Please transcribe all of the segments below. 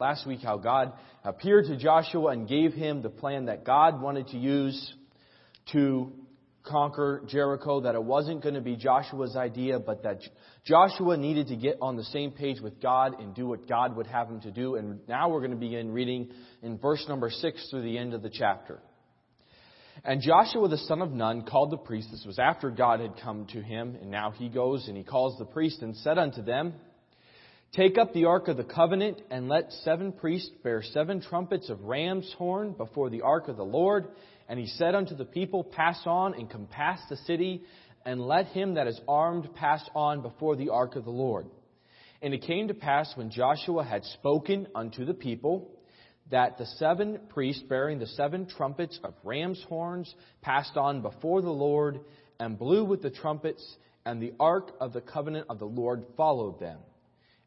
last week how God appeared to Joshua and gave him the plan that God wanted to use to conquer Jericho, that it wasn't going to be Joshua's idea, but that Joshua needed to get on the same page with God and do what God would have him to do. And now we're going to begin reading in verse number 6 through the end of the chapter. And Joshua the son of Nun called the priests. This was after God had come to him, and now he goes and he calls the priests and said unto them, Take up the ark of the covenant, and let seven priests bear seven trumpets of ram's horn before the ark of the Lord. And he said unto the people, Pass on and compass the city, and let him that is armed pass on before the ark of the Lord. And it came to pass when Joshua had spoken unto the people, that the seven priests bearing the seven trumpets of ram's horns passed on before the Lord, and blew with the trumpets, and the ark of the covenant of the Lord followed them.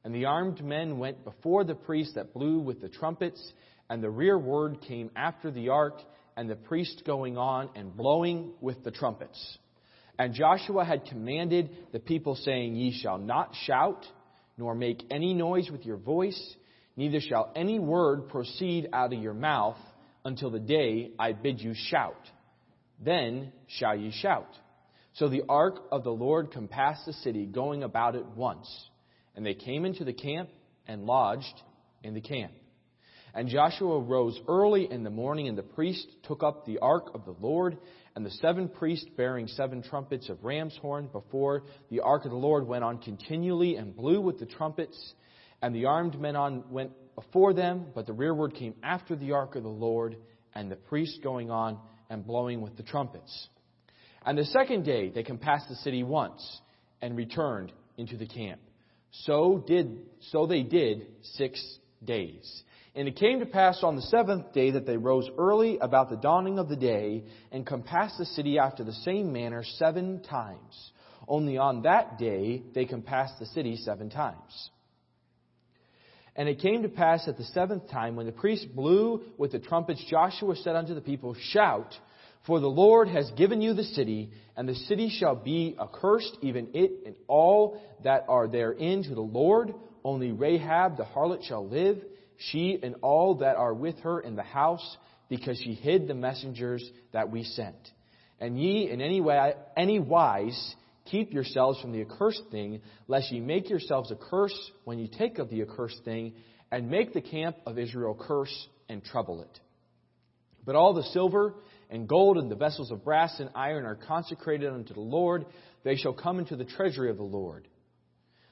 And the armed men went before the priest that blew with the trumpets, and the rearward came after the ark, and the priest going on and blowing with the trumpets. And Joshua had commanded the people, saying, Ye shall not shout, nor make any noise with your voice, neither shall any word proceed out of your mouth until the day I bid you shout. Then shall ye shout. So the ark of the Lord compassed the city, going about it once. And they came into the camp and lodged in the camp. And Joshua rose early in the morning, and the priest took up the ark of the Lord, and the seven priests bearing seven trumpets of ram's horn before the ark of the Lord went on continually and blew with the trumpets, and the armed men on went before them, but the rearward came after the ark of the Lord, and the priests going on and blowing with the trumpets. And the second day they compassed the city once and returned into the camp. So did so they did six days. And it came to pass on the seventh day that they rose early about the dawning of the day and compassed the city after the same manner seven times. Only on that day they compassed the city seven times. And it came to pass at the seventh time, when the priest blew with the trumpets, Joshua said unto the people, Shout, for the Lord has given you the city, and the city shall be accursed, even it and all that are therein to the Lord. Only Rahab the harlot shall live, she and all that are with her in the house, because she hid the messengers that we sent. And ye in any way, any wise, keep yourselves from the accursed thing, lest ye make yourselves a curse when you take of the accursed thing, and make the camp of Israel curse and trouble it. But all the silver and gold and the vessels of brass and iron are consecrated unto the Lord. They shall come into the treasury of the Lord.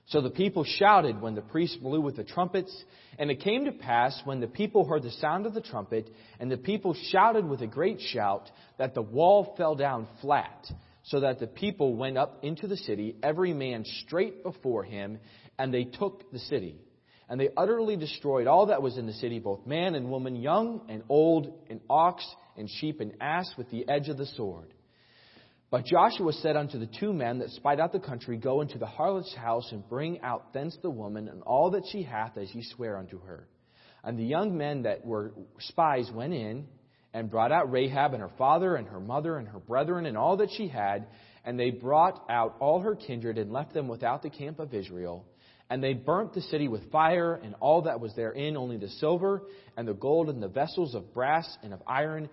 So the people shouted when the priests blew with the trumpets. And it came to pass when the people heard the sound of the trumpet, and the people shouted with a great shout, that the wall fell down flat, so that the people went up into the city, every man straight before him, and they took the city. And they utterly destroyed all that was in the city, both man and woman, young and old, and ox and sheep and ass with the edge of the sword. But Joshua said unto the two men that spied out the country, Go into the harlot's house and bring out thence the woman and all that she hath, as ye swear unto her. And the young men that were spies went in and brought out Rahab and her father and her mother and her brethren and all that she had, and they brought out all her kindred and left them without the camp of Israel. And they burnt the city with fire and all that was therein, only the silver and the gold and the vessels of brass and of iron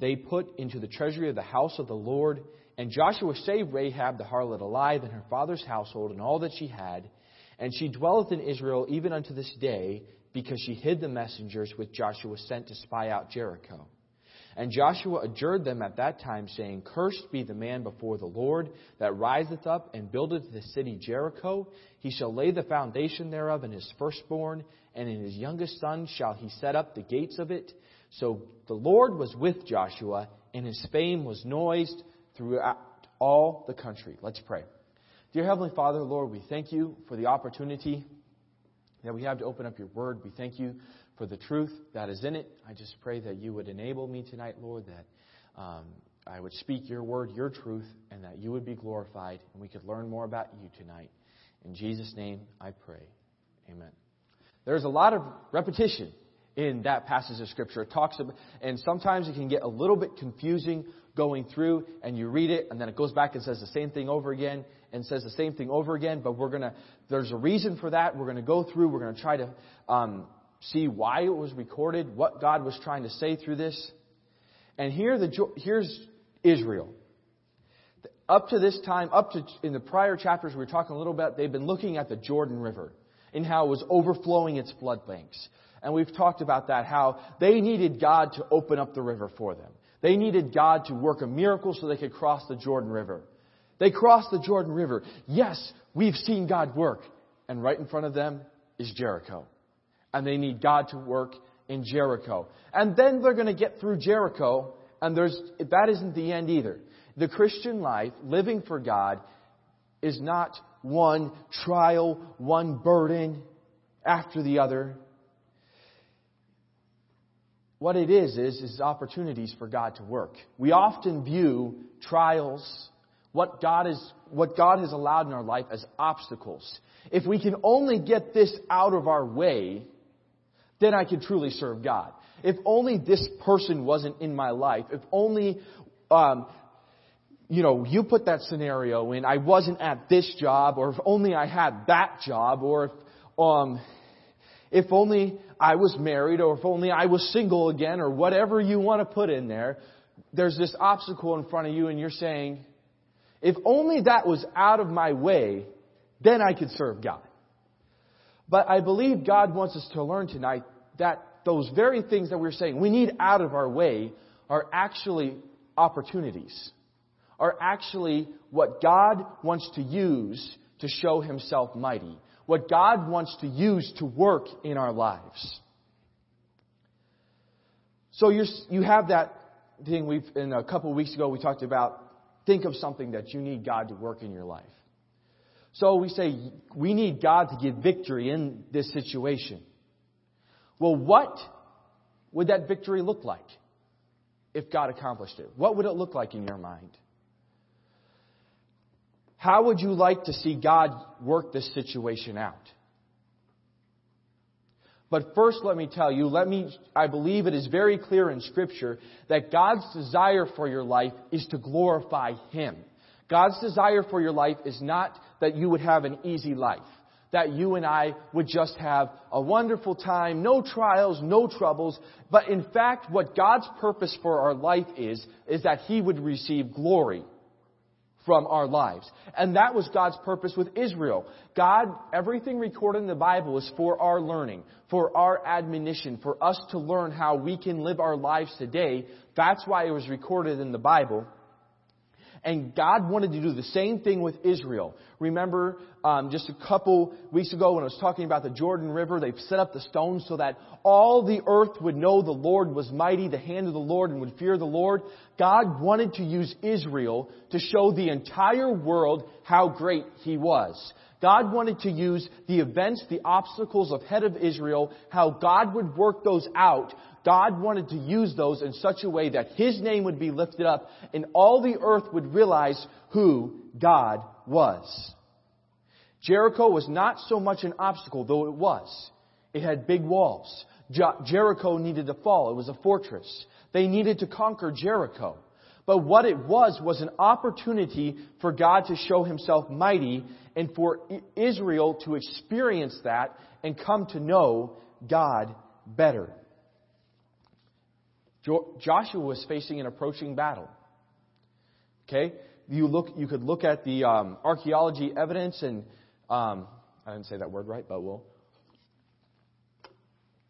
they put into the treasury of the house of the Lord. And Joshua saved Rahab the harlot alive and her father's household and all that she had. And she dwelleth in Israel even unto this day, because she hid the messengers which Joshua sent to spy out Jericho. And Joshua adjured them at that time, saying, Cursed be the man before the Lord that riseth up and buildeth the city Jericho. He shall lay the foundation thereof in his firstborn, and in his youngest son shall he set up the gates of it. So the Lord was with Joshua, and his fame was noised throughout all the country. Let's pray. Dear Heavenly Father, Lord, we thank you for the opportunity that we have to open up your word. We thank you for the truth that is in it. I just pray that you would enable me tonight, Lord, that um, I would speak your word, your truth, and that you would be glorified, and we could learn more about you tonight. In Jesus' name, I pray. Amen. There's a lot of repetition in that passage of Scripture. It talks about, and sometimes it can get a little bit confusing going through, and you read it, and then it goes back and says the same thing over again, and says the same thing over again. But we're gonna, there's a reason for that. We're gonna go through. We're gonna try to um, see why it was recorded, what God was trying to say through this. And here the, here's Israel. Up to this time, up to in the prior chapters we were talking a little bit, they've been looking at the Jordan River and how it was overflowing its flood banks. And we've talked about that, how they needed God to open up the river for them. They needed God to work a miracle so they could cross the Jordan River. They crossed the Jordan River. Yes, we've seen God work. And right in front of them is Jericho. And they need God to work in Jericho. And then they're going to get through Jericho, and there's, that isn't the end either. The Christian life, living for God, is not one trial, one burden after the other. What it is, is, is opportunities for God to work. We often view trials, what God, is, what God has allowed in our life as obstacles. If we can only get this out of our way, then I can truly serve God. If only this person wasn't in my life, if only, um, you know, you put that scenario in, I wasn't at this job, or if only I had that job, or if, um, if only I was married, or if only I was single again, or whatever you want to put in there, there's this obstacle in front of you and you're saying, if only that was out of my way, then I could serve God. But I believe God wants us to learn tonight that those very things that we're saying we need out of our way are actually opportunities, are actually what God wants to use to show Himself mighty, what God wants to use to work in our lives. So you you have that thing we've, in a couple of weeks ago we talked about think of something that you need God to work in your life. So we say we need God to give victory in this situation. Well, what would that victory look like if God accomplished it? What would it look like in your mind? How would you like to see God work this situation out? But first, let me tell you, let me, I believe it is very clear in Scripture that God's desire for your life is to glorify Him. God's desire for your life is not that you would have an easy life, that you and I would just have a wonderful time, no trials, no troubles, but in fact, what God's purpose for our life is, is that He would receive glory from our lives. And that was God's purpose with Israel. God, everything recorded in the Bible is for our learning, for our admonition, for us to learn how we can live our lives today. That's why it was recorded in the Bible. And God wanted to do the same thing with Israel. Remember, um, just a couple weeks ago when I was talking about the Jordan River, they've set up the stones so that all the earth would know the Lord was mighty, the hand of the Lord, and would fear the Lord. God wanted to use Israel to show the entire world how great He was. God wanted to use the events, the obstacles ahead of Israel, how God would work those out. God wanted to use those in such a way that His name would be lifted up and all the earth would realize who God was. Jericho was not so much an obstacle, though it was. It had big walls. Jericho needed to fall. It was a fortress. They needed to conquer Jericho. But what it was was an opportunity for God to show Himself mighty and for Israel to experience that and come to know God better. Joshua was facing an approaching battle. Okay? You look, you could look at the um, archaeology evidence and, um, I didn't say that word right, but we'll,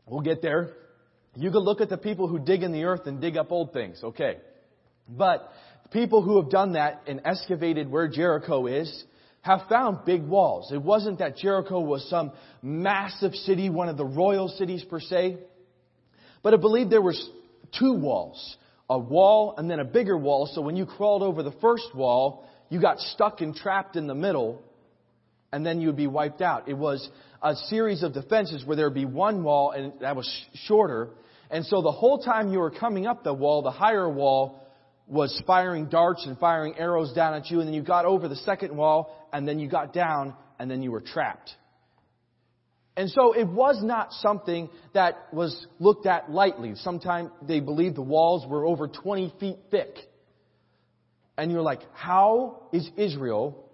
we'll get there. You can look at the people who dig in the earth and dig up old things. Okay. But people who have done that and excavated where Jericho is have found big walls. It wasn't that Jericho was some massive city, one of the royal cities per se, but I believe there was two walls. A wall and then a bigger wall, so when you crawled over the first wall, you got stuck and trapped in the middle, and then you would be wiped out. It was a series of defenses where there would be one wall and that was shorter, and so the whole time you were coming up the wall, the higher wall was firing darts and firing arrows down at you, and then you got over the second wall, and then you got down, and then you were trapped. And so it was not something that was looked at lightly. Sometimes they believed the walls were over 20 feet thick. And you're like, how is Israel?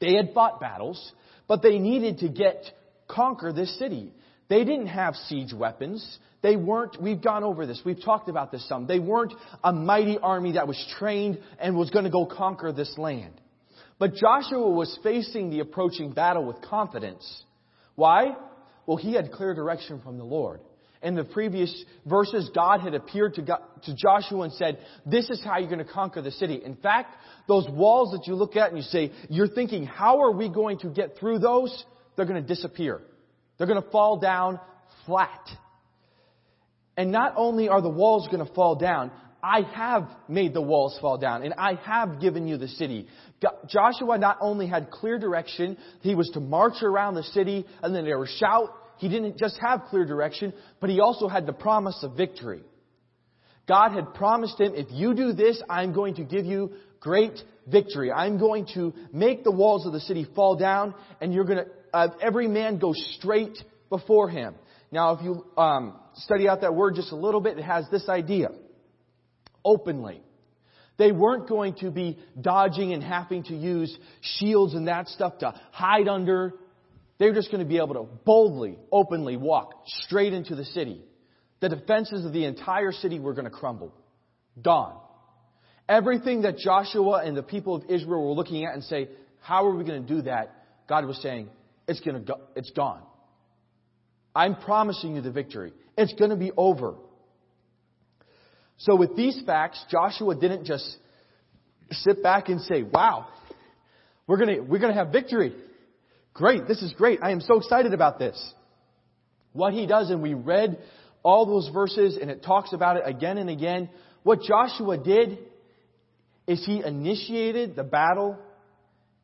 They had fought battles, but they needed to get, conquer this city. They didn't have siege weapons. They weren't, we've gone over this, we've talked about this some. They weren't a mighty army that was trained and was going to go conquer this land. But Joshua was facing the approaching battle with confidence. Why? Well, he had clear direction from the Lord. In the previous verses, God had appeared to, God, to Joshua and said, this is how you're going to conquer the city. In fact, those walls that you look at and you say, you're thinking, how are we going to get through those? They're going to disappear. They're going to fall down flat. And not only are the walls going to fall down, I have made the walls fall down and I have given you the city. Joshua not only had clear direction, he was to march around the city and then they were shout. He didn't just have clear direction, but he also had the promise of victory. God had promised him, if you do this, I'm going to give you great victory. I'm going to make the walls of the city fall down and you're going to, uh, every man go straight before him. Now, if you um, study out that word just a little bit, it has this idea openly. They weren't going to be dodging and having to use shields and that stuff to hide under. They were just going to be able to boldly, openly walk straight into the city. The defenses of the entire city were going to crumble. Gone. Everything that Joshua and the people of Israel were looking at and say, how are we going to do that? God was saying, it's going to go, it's gone. I'm promising you the victory. It's going to be over. So with these facts, Joshua didn't just sit back and say, wow, we're going to, we're going to have victory. Great. This is great. I am so excited about this. What he does, and we read all those verses and it talks about it again and again. What Joshua did is he initiated the battle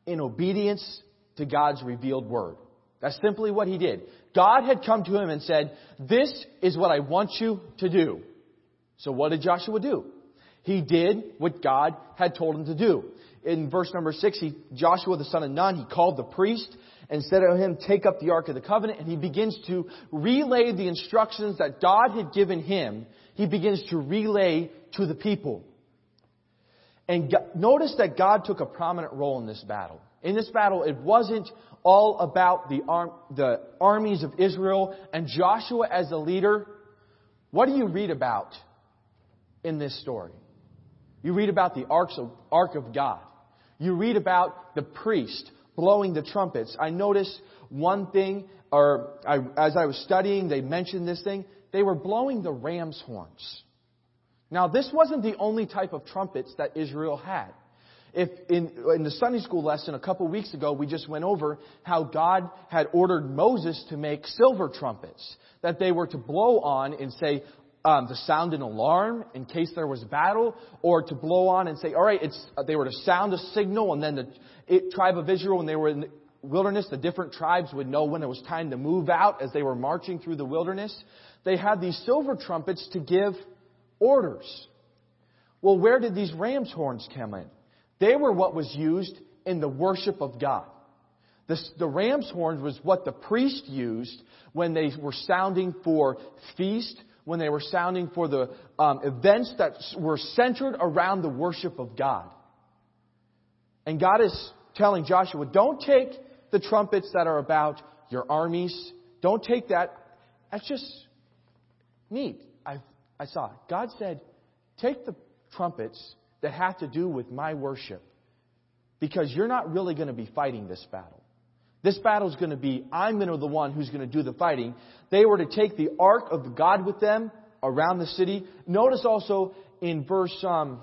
in obedience to God's revealed word. That's simply what he did. God had come to him and said, this is what I want you to do. So what did Joshua do? He did what God had told him to do. In verse number six, he, Joshua the son of Nun, he called the priest and said to him, take up the Ark of the Covenant, and he begins to relay the instructions that God had given him. He begins to relay to the people. And notice that God took a prominent role in this battle. In this battle, it wasn't all about the, arm, the armies of Israel and Joshua as the leader. What do you read about in this story? You read about the of, Ark of God. You read about the priest blowing the trumpets. I noticed one thing, or I, as I was studying, they mentioned this thing. They were blowing the ram's horns. Now, this wasn't the only type of trumpets that Israel had. If in, in the Sunday school lesson a couple weeks ago, we just went over how God had ordered Moses to make silver trumpets that they were to blow on and say, um, to sound an alarm in case there was battle, or to blow on and say, all right, it's, they were to sound a signal, and then the it, tribe of Israel, when they were in the wilderness, the different tribes would know when it was time to move out as they were marching through the wilderness. They had these silver trumpets to give orders. Well, where did these ram's horns come in? They were what was used in the worship of God. The, the ram's horns was what the priest used when they were sounding for feast, when they were sounding for the um, events that were centered around the worship of God. And God is telling Joshua, don't take the trumpets that are about your armies. Don't take that. That's just neat. I, I saw it. God said, take the trumpets that have to do with my worship. Because you're not really going to be fighting this battle. This battle is going to be, I'm going to be the one who's going to do the fighting. They were to take the ark of God with them around the city. Notice also in verse, um,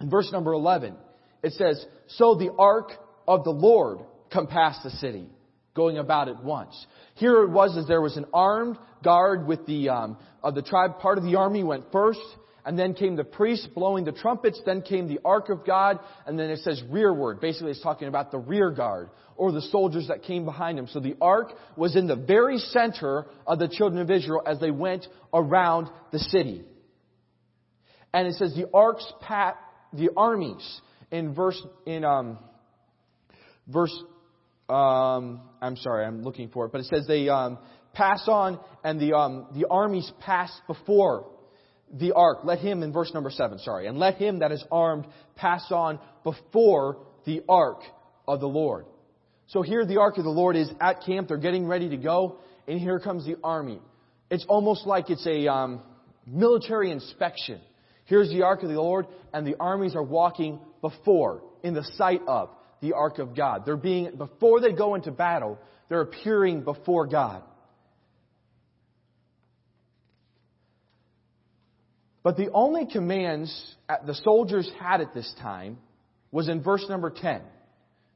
in verse number 11, it says, So the ark of the Lord compassed the city, going about it once. Here it was as there was an armed guard with the, um, of the tribe, part of the army went first, and then came the priests blowing the trumpets, then came the ark of God, and then it says rearward. Basically, it's talking about the rear guard, or the soldiers that came behind him. So the ark was in the very center of the children of Israel as they went around the city. And it says the arks pat the armies in verse in um, verse um, I'm sorry, I'm looking for it, but it says they um, pass on and the um, the armies pass before the ark, let him, in verse number 7, sorry, and let him that is armed pass on before the ark of the Lord. So here the ark of the Lord is at camp. They're getting ready to go. and here comes the army. It's almost like it's a um, military inspection. Here's the ark of the Lord, and the armies are walking before, in the sight of the ark of God. They're being, before they go into battle, they're appearing before God. But the only commands the soldiers had at this time was in verse number 10.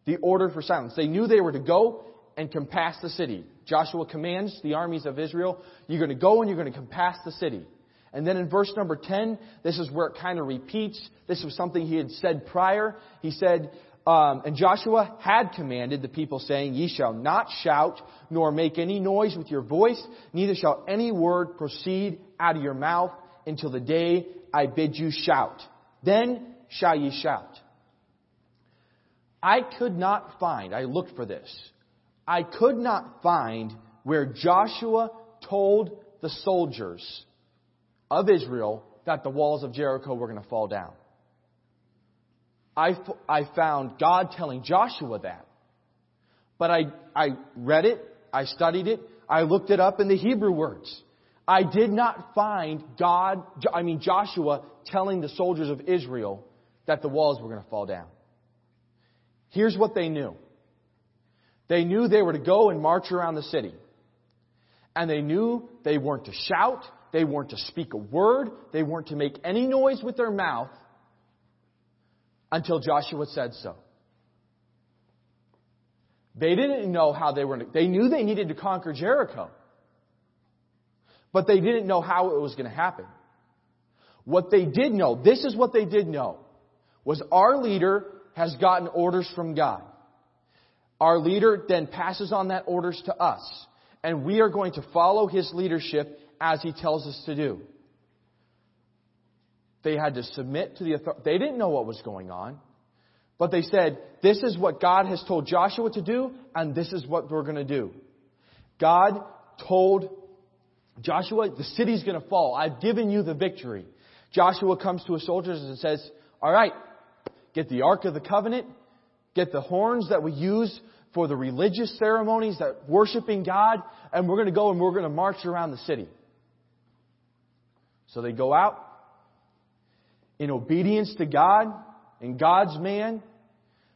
The order for silence. They knew they were to go and compass the city. Joshua commands the armies of Israel, you're going to go and you're going to compass the city. And then in verse number 10, this is where it kind of repeats. This was something he had said prior. He said, um, and Joshua had commanded the people saying, Ye shall not shout, nor make any noise with your voice, neither shall any word proceed out of your mouth until the day I bid you shout. Then shall ye shout. I could not find, I looked for this, I could not find where Joshua told the soldiers of Israel that the walls of Jericho were going to fall down. I, I found God telling Joshua that. But I, I read it, I studied it, I looked it up in the Hebrew words. I did not find God, I mean Joshua, telling the soldiers of Israel that the walls were going to fall down. Here's what they knew. They knew they were to go and march around the city. And they knew they weren't to shout, they weren't to speak a word, they weren't to make any noise with their mouth until Joshua said so. They didn't know how they were, they knew they needed to conquer Jericho. But they didn't know how it was going to happen. What they did know, this is what they did know, was our leader has gotten orders from God. Our leader then passes on that orders to us. And we are going to follow his leadership as he tells us to do. They had to submit to the authority. They didn't know what was going on. But they said, this is what God has told Joshua to do, and this is what we're going to do. God told Joshua, the city's going to fall. I've given you the victory. Joshua comes to his soldiers and says, all right, get the Ark of the Covenant, get the horns that we use for the religious ceremonies that worshiping God, and we're going to go and we're going to march around the city. So they go out in obedience to God and God's man,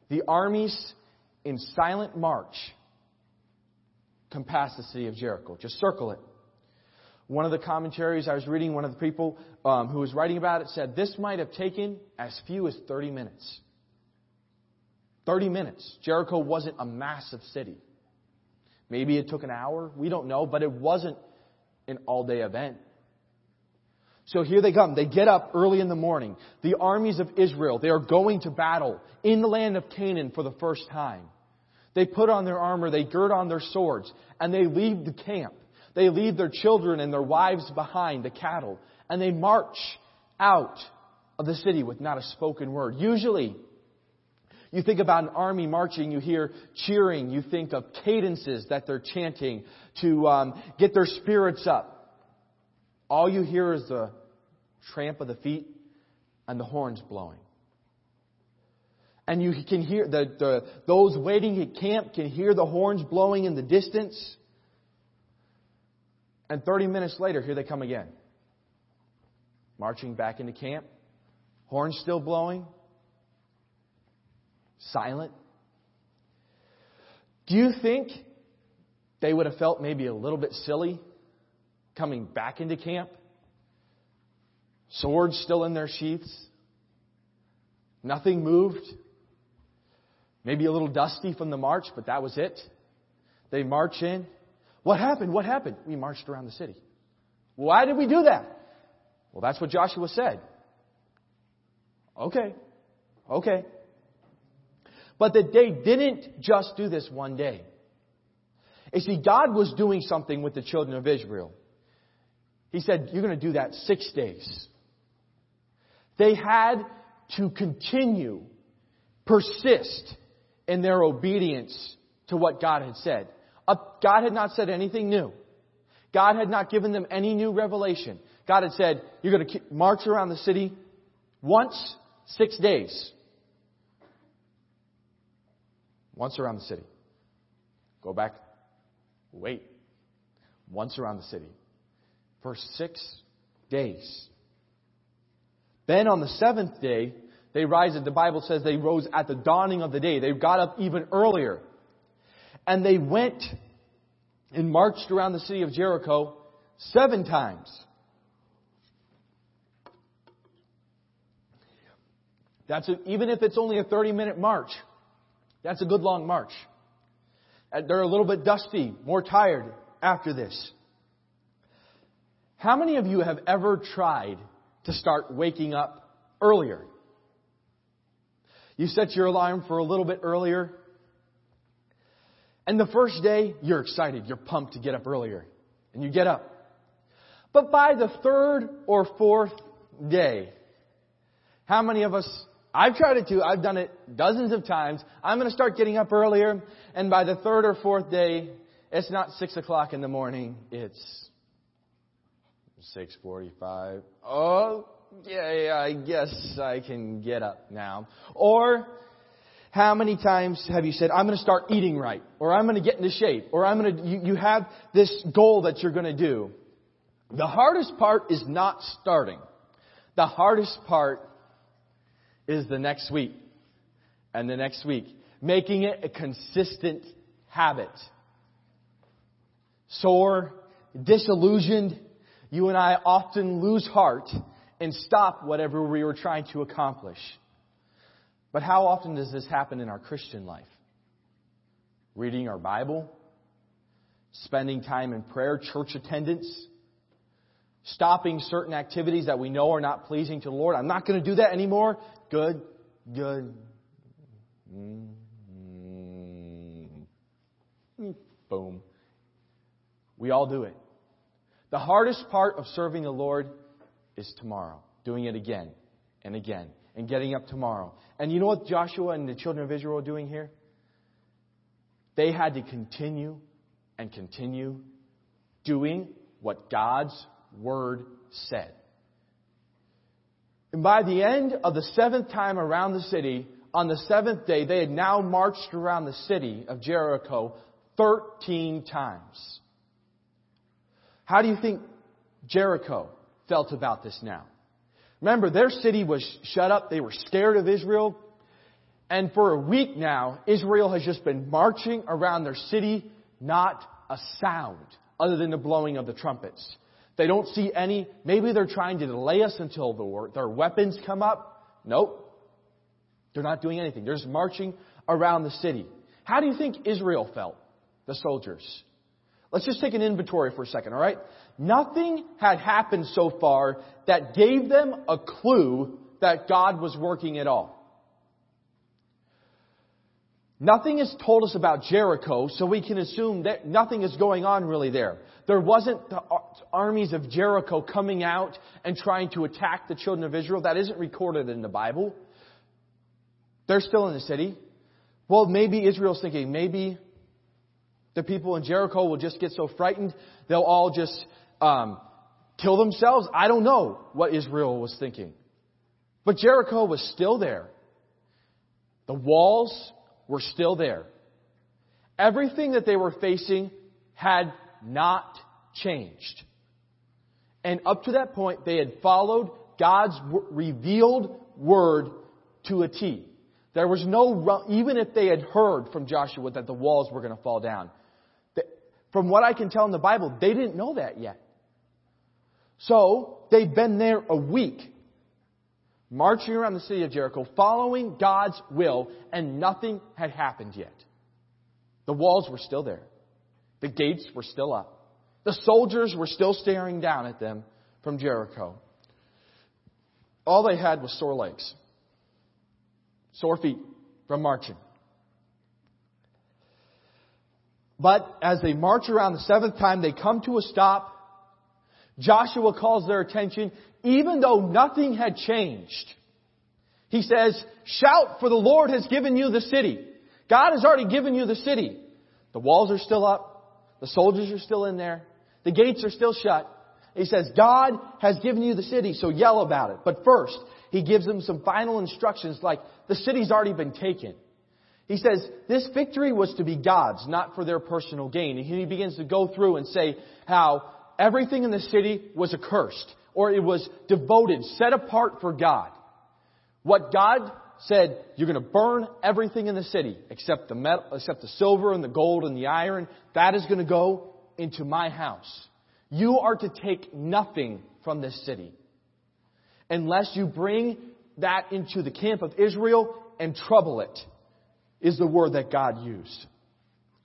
the armies in silent march compass the city of Jericho. Just circle it. One of the commentaries I was reading, one of the people um, who was writing about it said this might have taken as few as 30 minutes. 30 minutes. Jericho wasn't a massive city. Maybe it took an hour. We don't know, but it wasn't an all day event. So here they come. They get up early in the morning. The armies of Israel, they are going to battle in the land of Canaan for the first time. They put on their armor, they gird on their swords, and they leave the camp. They leave their children and their wives behind, the cattle, and they march out of the city with not a spoken word. Usually, you think about an army marching, you hear cheering, you think of cadences that they're chanting to um, get their spirits up. All you hear is the tramp of the feet and the horns blowing. And you can hear the, the those waiting at camp can hear the horns blowing in the distance. And 30 minutes later, here they come again. Marching back into camp. Horns still blowing. Silent. Do you think they would have felt maybe a little bit silly coming back into camp? Swords still in their sheaths? Nothing moved? Maybe a little dusty from the march, but that was it. They march in. What happened? What happened? We marched around the city. Why did we do that? Well, that's what Joshua said. Okay. Okay. But that they didn't just do this one day. You see, God was doing something with the children of Israel. He said, You're going to do that six days. They had to continue, persist in their obedience to what God had said. God had not said anything new. God had not given them any new revelation. God had said, You're going to march around the city once, six days. Once around the city. Go back. Wait. once around the city for six days. Then on the seventh day, they rise, the Bible says they rose at the dawning of the day. They got up even earlier. And they went and marched around the city of Jericho seven times. That's a, even if it's only a 30 minute march, that's a good long march. Uh, they're a little bit dusty, more tired after this. How many of you have ever tried to start waking up earlier? You set your alarm for a little bit earlier. And the first day, you're excited, you're pumped to get up earlier. And you get up. But by the third or fourth day, how many of us, I've tried it too, I've done it dozens of times, I'm going to start getting up earlier, and by the third or fourth day, it's not 6 o'clock in the morning, it's 6.45. Oh, yeah, yeah, I guess I can get up now. Or, how many times have you said, I'm going to start eating right, or I'm going to get into shape, or I'm going to, you, you have this goal that you're going to do. The hardest part is not starting. The hardest part is the next week and the next week. Making it a consistent habit. Sore, disillusioned, you and I often lose heart and stop whatever we were trying to accomplish. But how often does this happen in our Christian life? Reading our Bible, spending time in prayer, church attendance, stopping certain activities that we know are not pleasing to the Lord. I'm not going to do that anymore. Good, good. Mm-hmm. Boom. We all do it. The hardest part of serving the Lord is tomorrow, doing it again and again and getting up tomorrow. And you know what Joshua and the children of Israel are doing here? They had to continue and continue doing what God's word said. And by the end of the seventh time around the city, on the seventh day, they had now marched around the city of Jericho 13 times. How do you think Jericho felt about this now? Remember, their city was shut up. They were scared of Israel. And for a week now, Israel has just been marching around their city, not a sound other than the blowing of the trumpets. They don't see any, maybe they're trying to delay us until the, their weapons come up. Nope. They're not doing anything. They're just marching around the city. How do you think Israel felt? The soldiers. Let's just take an inventory for a second, alright? Nothing had happened so far that gave them a clue that God was working at all. Nothing has told us about Jericho, so we can assume that nothing is going on really there. There wasn't the armies of Jericho coming out and trying to attack the children of Israel. That isn't recorded in the Bible. They're still in the city. Well, maybe Israel's thinking, maybe the people in Jericho will just get so frightened, they'll all just um, kill themselves. I don't know what Israel was thinking. But Jericho was still there. The walls were still there. Everything that they were facing had not changed. And up to that point, they had followed God's revealed word to a T. There was no, even if they had heard from Joshua that the walls were going to fall down. From what I can tell in the Bible, they didn't know that yet. So, they'd been there a week, marching around the city of Jericho, following God's will, and nothing had happened yet. The walls were still there. The gates were still up. The soldiers were still staring down at them from Jericho. All they had was sore legs, sore feet from marching. But as they march around the seventh time, they come to a stop. Joshua calls their attention, even though nothing had changed. He says, shout for the Lord has given you the city. God has already given you the city. The walls are still up. The soldiers are still in there. The gates are still shut. He says, God has given you the city, so yell about it. But first, he gives them some final instructions like, the city's already been taken. He says this victory was to be God's, not for their personal gain. And he begins to go through and say how everything in the city was accursed, or it was devoted, set apart for God. What God said, you're going to burn everything in the city except the metal, except the silver and the gold and the iron. That is going to go into my house. You are to take nothing from this city unless you bring that into the camp of Israel and trouble it is the word that God used.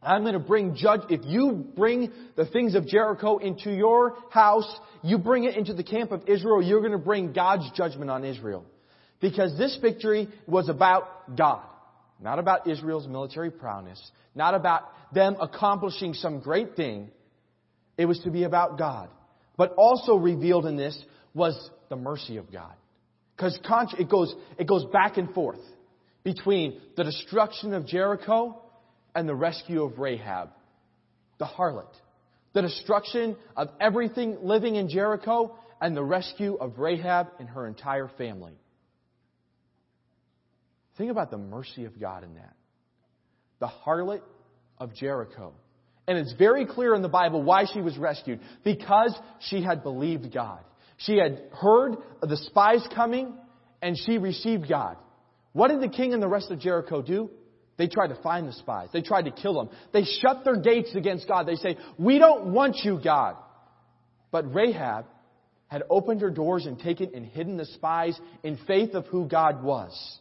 I'm going to bring judge, if you bring the things of Jericho into your house, you bring it into the camp of Israel, you're going to bring God's judgment on Israel. Because this victory was about God. Not about Israel's military prowess. Not about them accomplishing some great thing. It was to be about God. But also revealed in this was the mercy of God. Because it goes, it goes back and forth between the destruction of Jericho and the rescue of Rahab, the harlot. The destruction of everything living in Jericho and the rescue of Rahab and her entire family. Think about the mercy of God in that. The harlot of Jericho. And it's very clear in the Bible why she was rescued. Because she had believed God. She had heard of the spies coming and she received God. What did the king and the rest of Jericho do? They tried to find the spies. They tried to kill them. They shut their gates against God. They say, we don't want you, God. But Rahab had opened her doors and taken and hidden the spies in faith of who God was.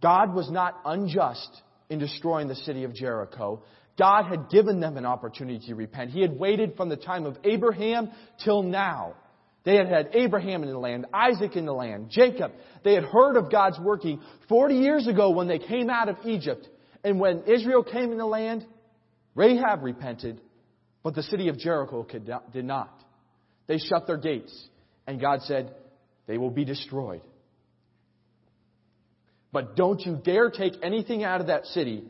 God was not unjust in destroying the city of Jericho. God had given them an opportunity to repent. He had waited from the time of Abraham till now. They had had Abraham in the land, Isaac in the land, Jacob. They had heard of God's working 40 years ago when they came out of Egypt. And when Israel came in the land, Rahab repented, but the city of Jericho did not. They shut their gates, and God said, they will be destroyed. But don't you dare take anything out of that city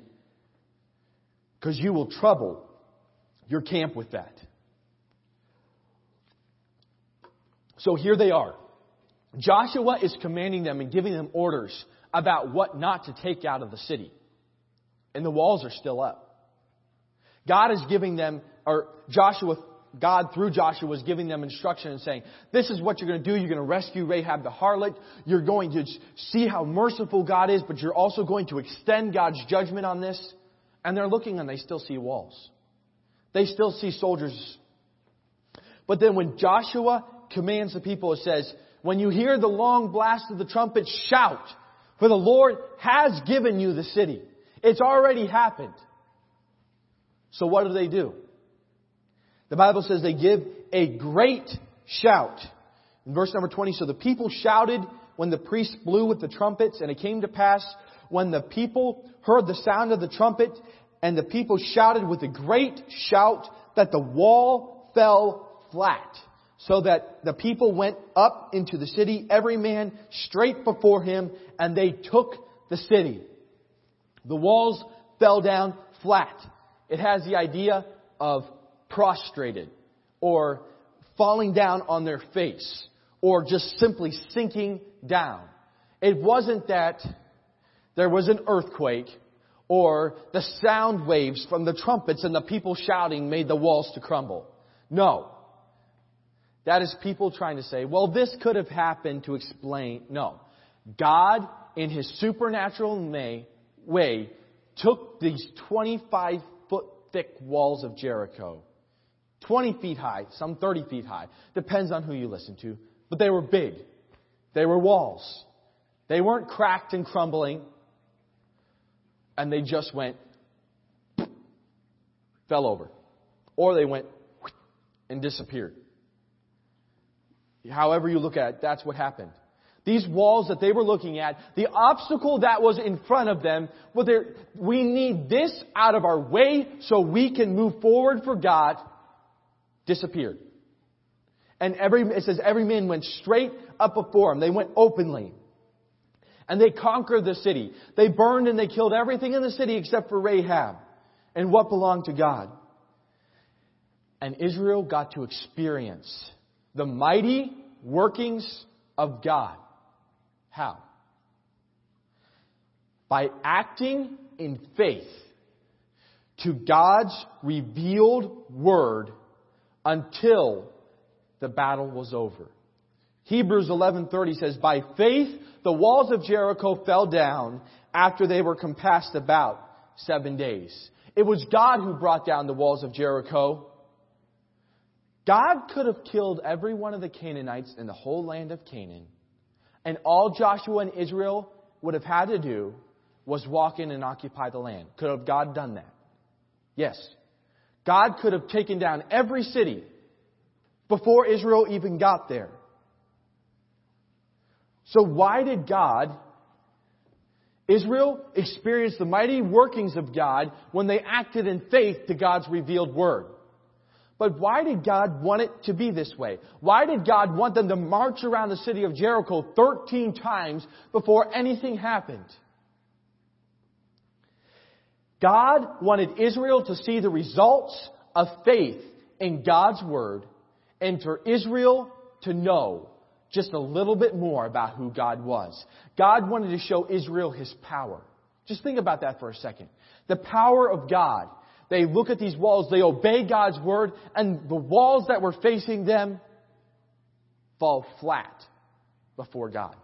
because you will trouble your camp with that. So here they are. Joshua is commanding them and giving them orders about what not to take out of the city. And the walls are still up. God is giving them, or Joshua God through Joshua was giving them instruction and saying, this is what you're going to do. You're going to rescue Rahab the harlot. You're going to see how merciful God is, but you're also going to extend God's judgment on this. And they're looking and they still see walls. They still see soldiers. But then when Joshua commands the people, it says, when you hear the long blast of the trumpet, shout, for the Lord has given you the city. It's already happened. So what do they do? The Bible says they give a great shout. In verse number 20, so the people shouted when the priest blew with the trumpets, and it came to pass when the people heard the sound of the trumpet, and the people shouted with a great shout that the wall fell flat, so that the people went up into the city, every man straight before him, and they took the city. The walls fell down flat. It has the idea of prostrated or falling down on their face or just simply sinking down. It wasn't that there was an earthquake or the sound waves from the trumpets and the people shouting made the walls to crumble. No. That is people trying to say, well, this could have happened to explain. No. God, in His supernatural way, took these 25 foot thick walls of Jericho 20 feet high, some 30 feet high. Depends on who you listen to. But they were big. They were walls. They weren't cracked and crumbling. And they just went, fell over. Or they went and disappeared. However you look at it, that's what happened. These walls that they were looking at, the obstacle that was in front of them, well, we need this out of our way so we can move forward for God disappeared. And every, it says every man went straight up before him. They went openly. And they conquered the city. They burned and they killed everything in the city except for Rahab and what belonged to God. And Israel got to experience the mighty workings of God. How? by acting in faith to God's revealed word until the battle was over. Hebrews 11:30 says, "By faith the walls of Jericho fell down after they were compassed about 7 days." It was God who brought down the walls of Jericho. God could have killed every one of the Canaanites in the whole land of Canaan, and all Joshua and Israel would have had to do was walk in and occupy the land. Could have God done that? Yes. God could have taken down every city before Israel even got there. So why did God, Israel experience the mighty workings of God when they acted in faith to God's revealed word? But why did God want it to be this way? Why did God want them to march around the city of Jericho 13 times before anything happened? God wanted Israel to see the results of faith in God's Word and for Israel to know just a little bit more about who God was. God wanted to show Israel His power. Just think about that for a second. The power of God. They look at these walls, they obey God's Word, and the walls that were facing them fall flat before God.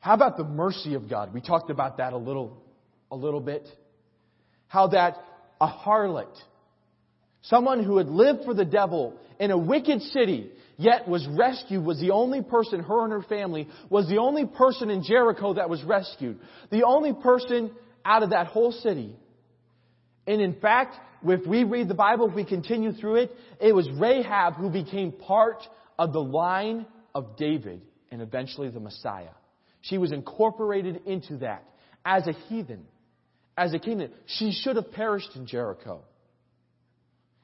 How about the mercy of God? We talked about that a little a little bit. How that a harlot, someone who had lived for the devil in a wicked city, yet was rescued, was the only person, her and her family, was the only person in Jericho that was rescued. The only person out of that whole city. And in fact, if we read the Bible, if we continue through it, it was Rahab who became part of the line of David and eventually the Messiah. She was incorporated into that as a heathen as a kingdom. She should have perished in Jericho.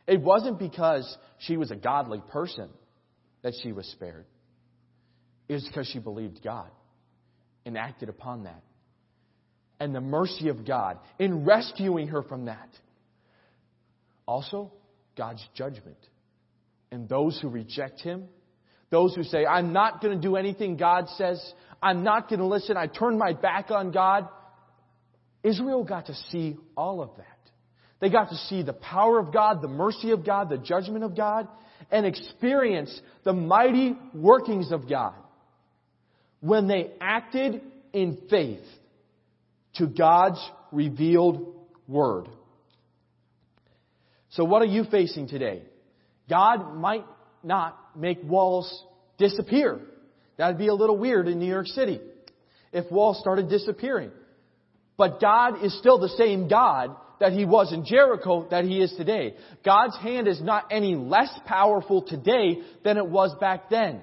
It wasn't because she was a godly person that she was spared. It was because she believed God and acted upon that. And the mercy of God in rescuing her from that. Also, God's judgment. And those who reject Him, those who say, I'm not going to do anything God says, I'm not going to listen, I turn my back on God, Israel got to see all of that. They got to see the power of God, the mercy of God, the judgment of God, and experience the mighty workings of God when they acted in faith to God's revealed word. So what are you facing today? God might not make walls disappear. That'd be a little weird in New York City if walls started disappearing. But God is still the same God that He was in Jericho that He is today. God's hand is not any less powerful today than it was back then.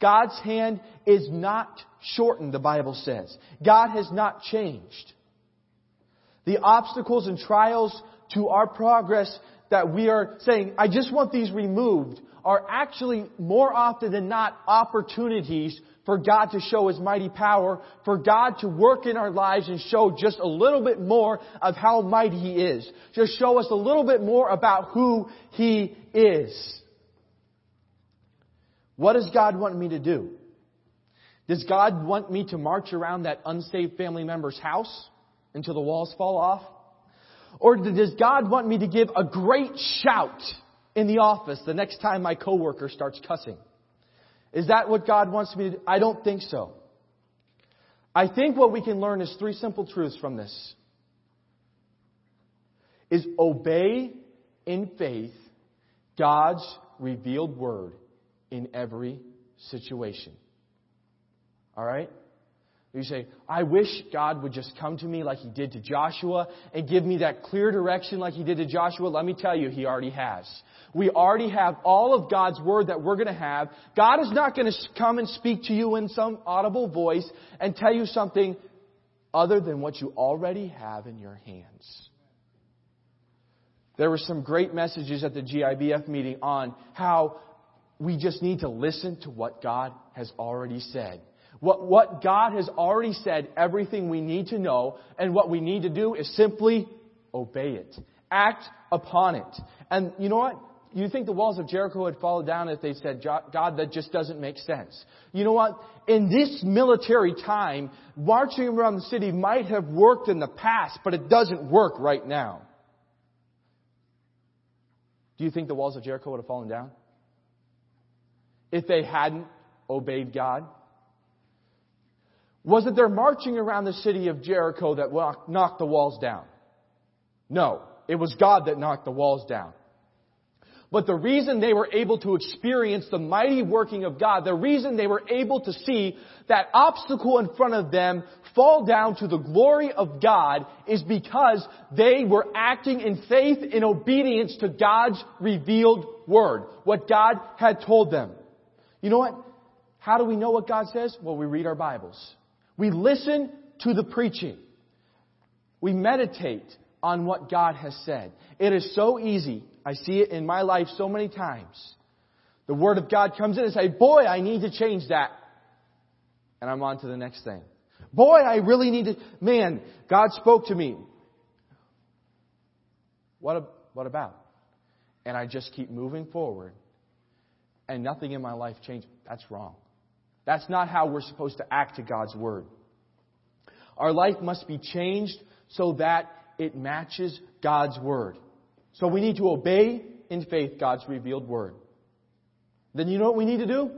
God's hand is not shortened, the Bible says. God has not changed. The obstacles and trials to our progress that we are saying, I just want these removed, are actually more often than not opportunities for God to show His mighty power, for God to work in our lives and show just a little bit more of how mighty He is. Just show us a little bit more about who He is. What does God want me to do? Does God want me to march around that unsaved family member's house until the walls fall off? Or does God want me to give a great shout in the office the next time my coworker starts cussing? Is that what God wants me to do? I don't think so. I think what we can learn is three simple truths from this. Is obey in faith God's revealed word in every situation. Alright? You say, I wish God would just come to me like He did to Joshua and give me that clear direction like He did to Joshua. Let me tell you, He already has. We already have all of God's Word that we're going to have. God is not going to come and speak to you in some audible voice and tell you something other than what you already have in your hands. There were some great messages at the GIBF meeting on how we just need to listen to what God has already said. What, what God has already said, everything we need to know, and what we need to do is simply obey it. Act upon it. And you know what? you think the walls of Jericho had fallen down if they said, God, that just doesn't make sense? You know what? In this military time, marching around the city might have worked in the past, but it doesn't work right now. Do you think the walls of Jericho would have fallen down? If they hadn't obeyed God? Was it their marching around the city of Jericho that knocked the walls down? No. It was God that knocked the walls down. But the reason they were able to experience the mighty working of God, the reason they were able to see that obstacle in front of them fall down to the glory of God is because they were acting in faith in obedience to God's revealed word, what God had told them. You know what? How do we know what God says? Well, we read our Bibles. We listen to the preaching. We meditate on what God has said. It is so easy. I see it in my life so many times. The Word of God comes in and say, boy, I need to change that. And I'm on to the next thing. Boy, I really need to, man, God spoke to me. What, what about? And I just keep moving forward and nothing in my life changed. That's wrong. That's not how we're supposed to act to God's Word. Our life must be changed so that it matches God's Word. So we need to obey in faith God's revealed Word. Then you know what we need to do?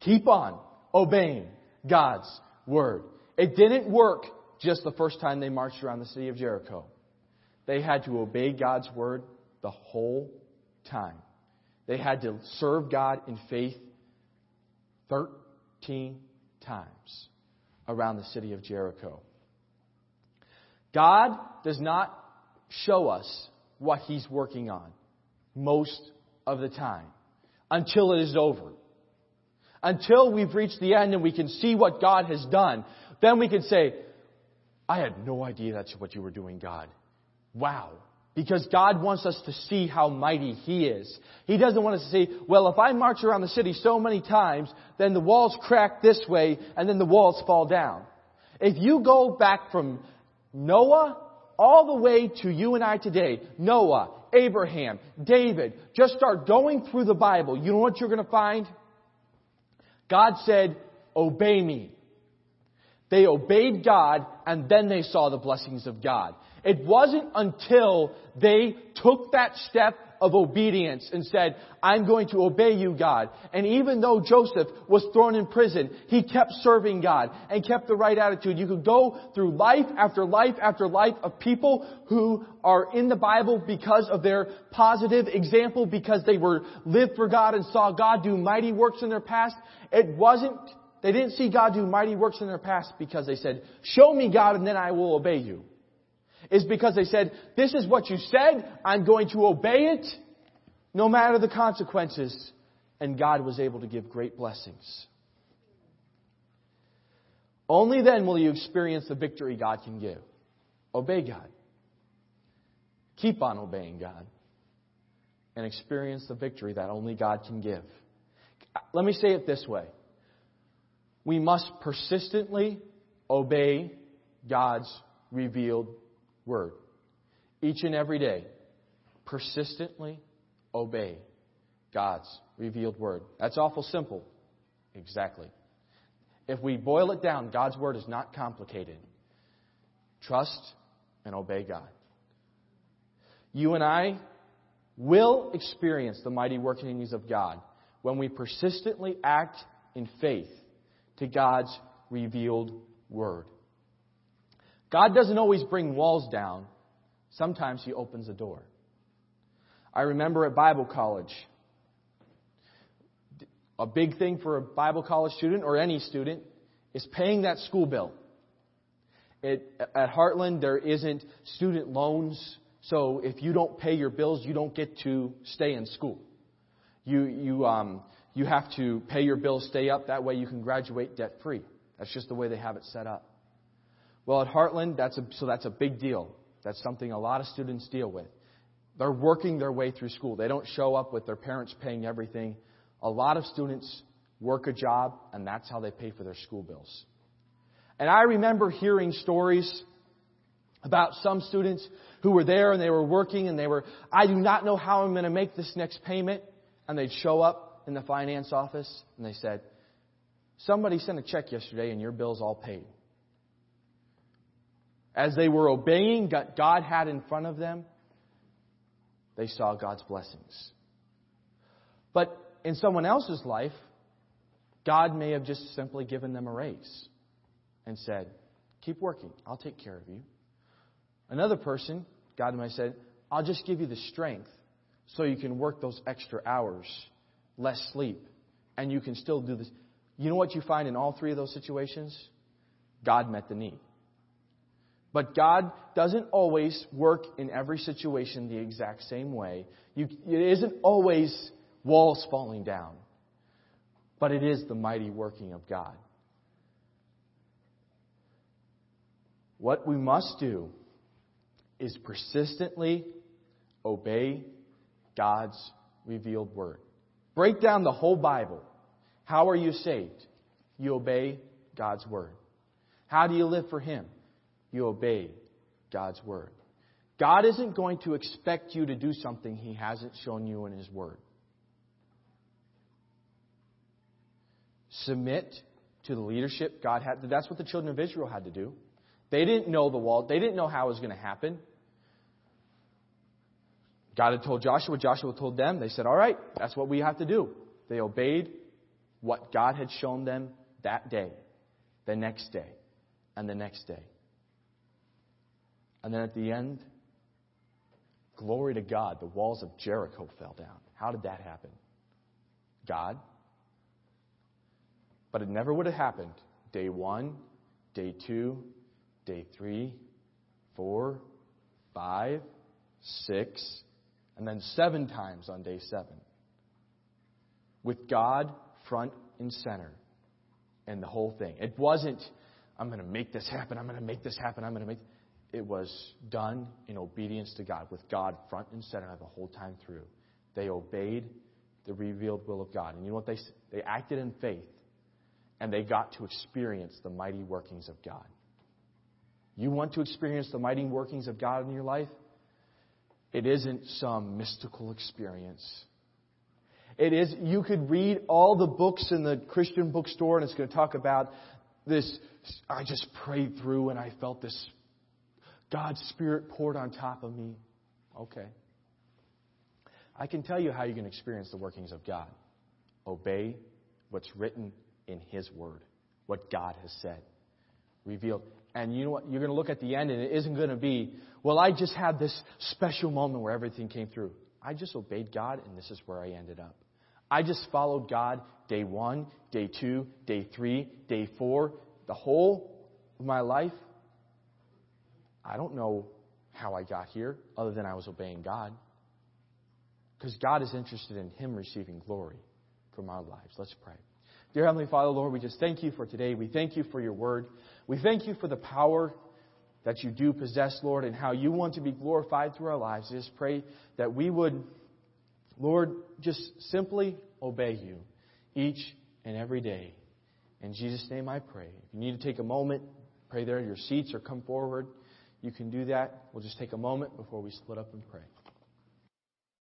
Keep on obeying God's Word. It didn't work just the first time they marched around the city of Jericho. They had to obey God's Word the whole time. They had to serve God in faith 13 times around the city of Jericho. God does not show us what He's working on most of the time until it is over. Until we've reached the end and we can see what God has done, then we can say, I had no idea that's what you were doing, God. Wow. Because God wants us to see how mighty He is. He doesn't want us to say, well, if I march around the city so many times, then the walls crack this way and then the walls fall down. If you go back from Noah all the way to you and I today, Noah, Abraham, David, just start going through the Bible. You know what you're going to find? God said, obey me. They obeyed God and then they saw the blessings of God. It wasn't until they took that step of obedience and said, I'm going to obey you, God. And even though Joseph was thrown in prison, he kept serving God and kept the right attitude. You could go through life after life after life of people who are in the Bible because of their positive example, because they were lived for God and saw God do mighty works in their past. It wasn't they didn't see God do mighty works in their past because they said, show me God and then I will obey you is because they said, this is what you said, I'm going to obey it, no matter the consequences. And God was able to give great blessings. Only then will you experience the victory God can give. Obey God. Keep on obeying God. And experience the victory that only God can give. Let me say it this way. We must persistently obey God's revealed word. Each and every day, persistently obey God's revealed word. That's awful simple. Exactly. If we boil it down, God's word is not complicated. Trust and obey God. You and I will experience the mighty workings of God when we persistently act in faith to God's revealed word. God doesn't always bring walls down. Sometimes He opens a door. I remember at Bible college, a big thing for a Bible college student or any student is paying that school bill. It, at Heartland, there isn't student loans, so if you don't pay your bills, you don't get to stay in school. You, you, um, you have to pay your bills, stay up, that way you can graduate debt free. That's just the way they have it set up. Well, at Heartland, that's a, so that's a big deal. That's something a lot of students deal with. They're working their way through school. They don't show up with their parents paying everything. A lot of students work a job, and that's how they pay for their school bills. And I remember hearing stories about some students who were there and they were working and they were, I do not know how I'm going to make this next payment. And they'd show up in the finance office and they said, somebody sent a check yesterday and your bill's all paid. As they were obeying what God had in front of them, they saw God's blessings. But in someone else's life, God may have just simply given them a raise and said, Keep working. I'll take care of you. Another person, God might have said, I'll just give you the strength so you can work those extra hours, less sleep, and you can still do this. You know what you find in all three of those situations? God met the need. But God doesn't always work in every situation the exact same way. You, it isn't always walls falling down, but it is the mighty working of God. What we must do is persistently obey God's revealed word. Break down the whole Bible. How are you saved? You obey God's word. How do you live for Him? You obey God's word. God isn't going to expect you to do something He hasn't shown you in His word. Submit to the leadership God had. That's what the children of Israel had to do. They didn't know the wall. They didn't know how it was going to happen. God had told Joshua. Joshua told them. They said, all right, that's what we have to do. They obeyed what God had shown them that day, the next day, and the next day. And then at the end, glory to God, the walls of Jericho fell down. How did that happen? God. But it never would have happened day one, day two, day three, four, five, six, and then seven times on day seven. With God front and center and the whole thing. It wasn't, I'm going to make this happen, I'm going to make this happen, I'm going to make. It was done in obedience to God, with God front and center the whole time through. They obeyed the revealed will of God. And you know what they They acted in faith, and they got to experience the mighty workings of God. You want to experience the mighty workings of God in your life? It isn't some mystical experience. It is, you could read all the books in the Christian bookstore and it's going to talk about this. I just prayed through and I felt this God's Spirit poured on top of me. Okay. I can tell you how you can experience the workings of God. Obey what's written in His Word, what God has said, revealed. And you know what? You're going to look at the end, and it isn't going to be, well, I just had this special moment where everything came through. I just obeyed God, and this is where I ended up. I just followed God day one, day two, day three, day four, the whole of my life. I don't know how I got here other than I was obeying God. Because God is interested in Him receiving glory from our lives. Let's pray. Dear Heavenly Father, Lord, we just thank you for today. We thank you for your word. We thank you for the power that you do possess, Lord, and how you want to be glorified through our lives. I just pray that we would, Lord, just simply obey you each and every day. In Jesus' name I pray. If you need to take a moment, pray there in your seats or come forward. You can do that. We'll just take a moment before we split up and pray.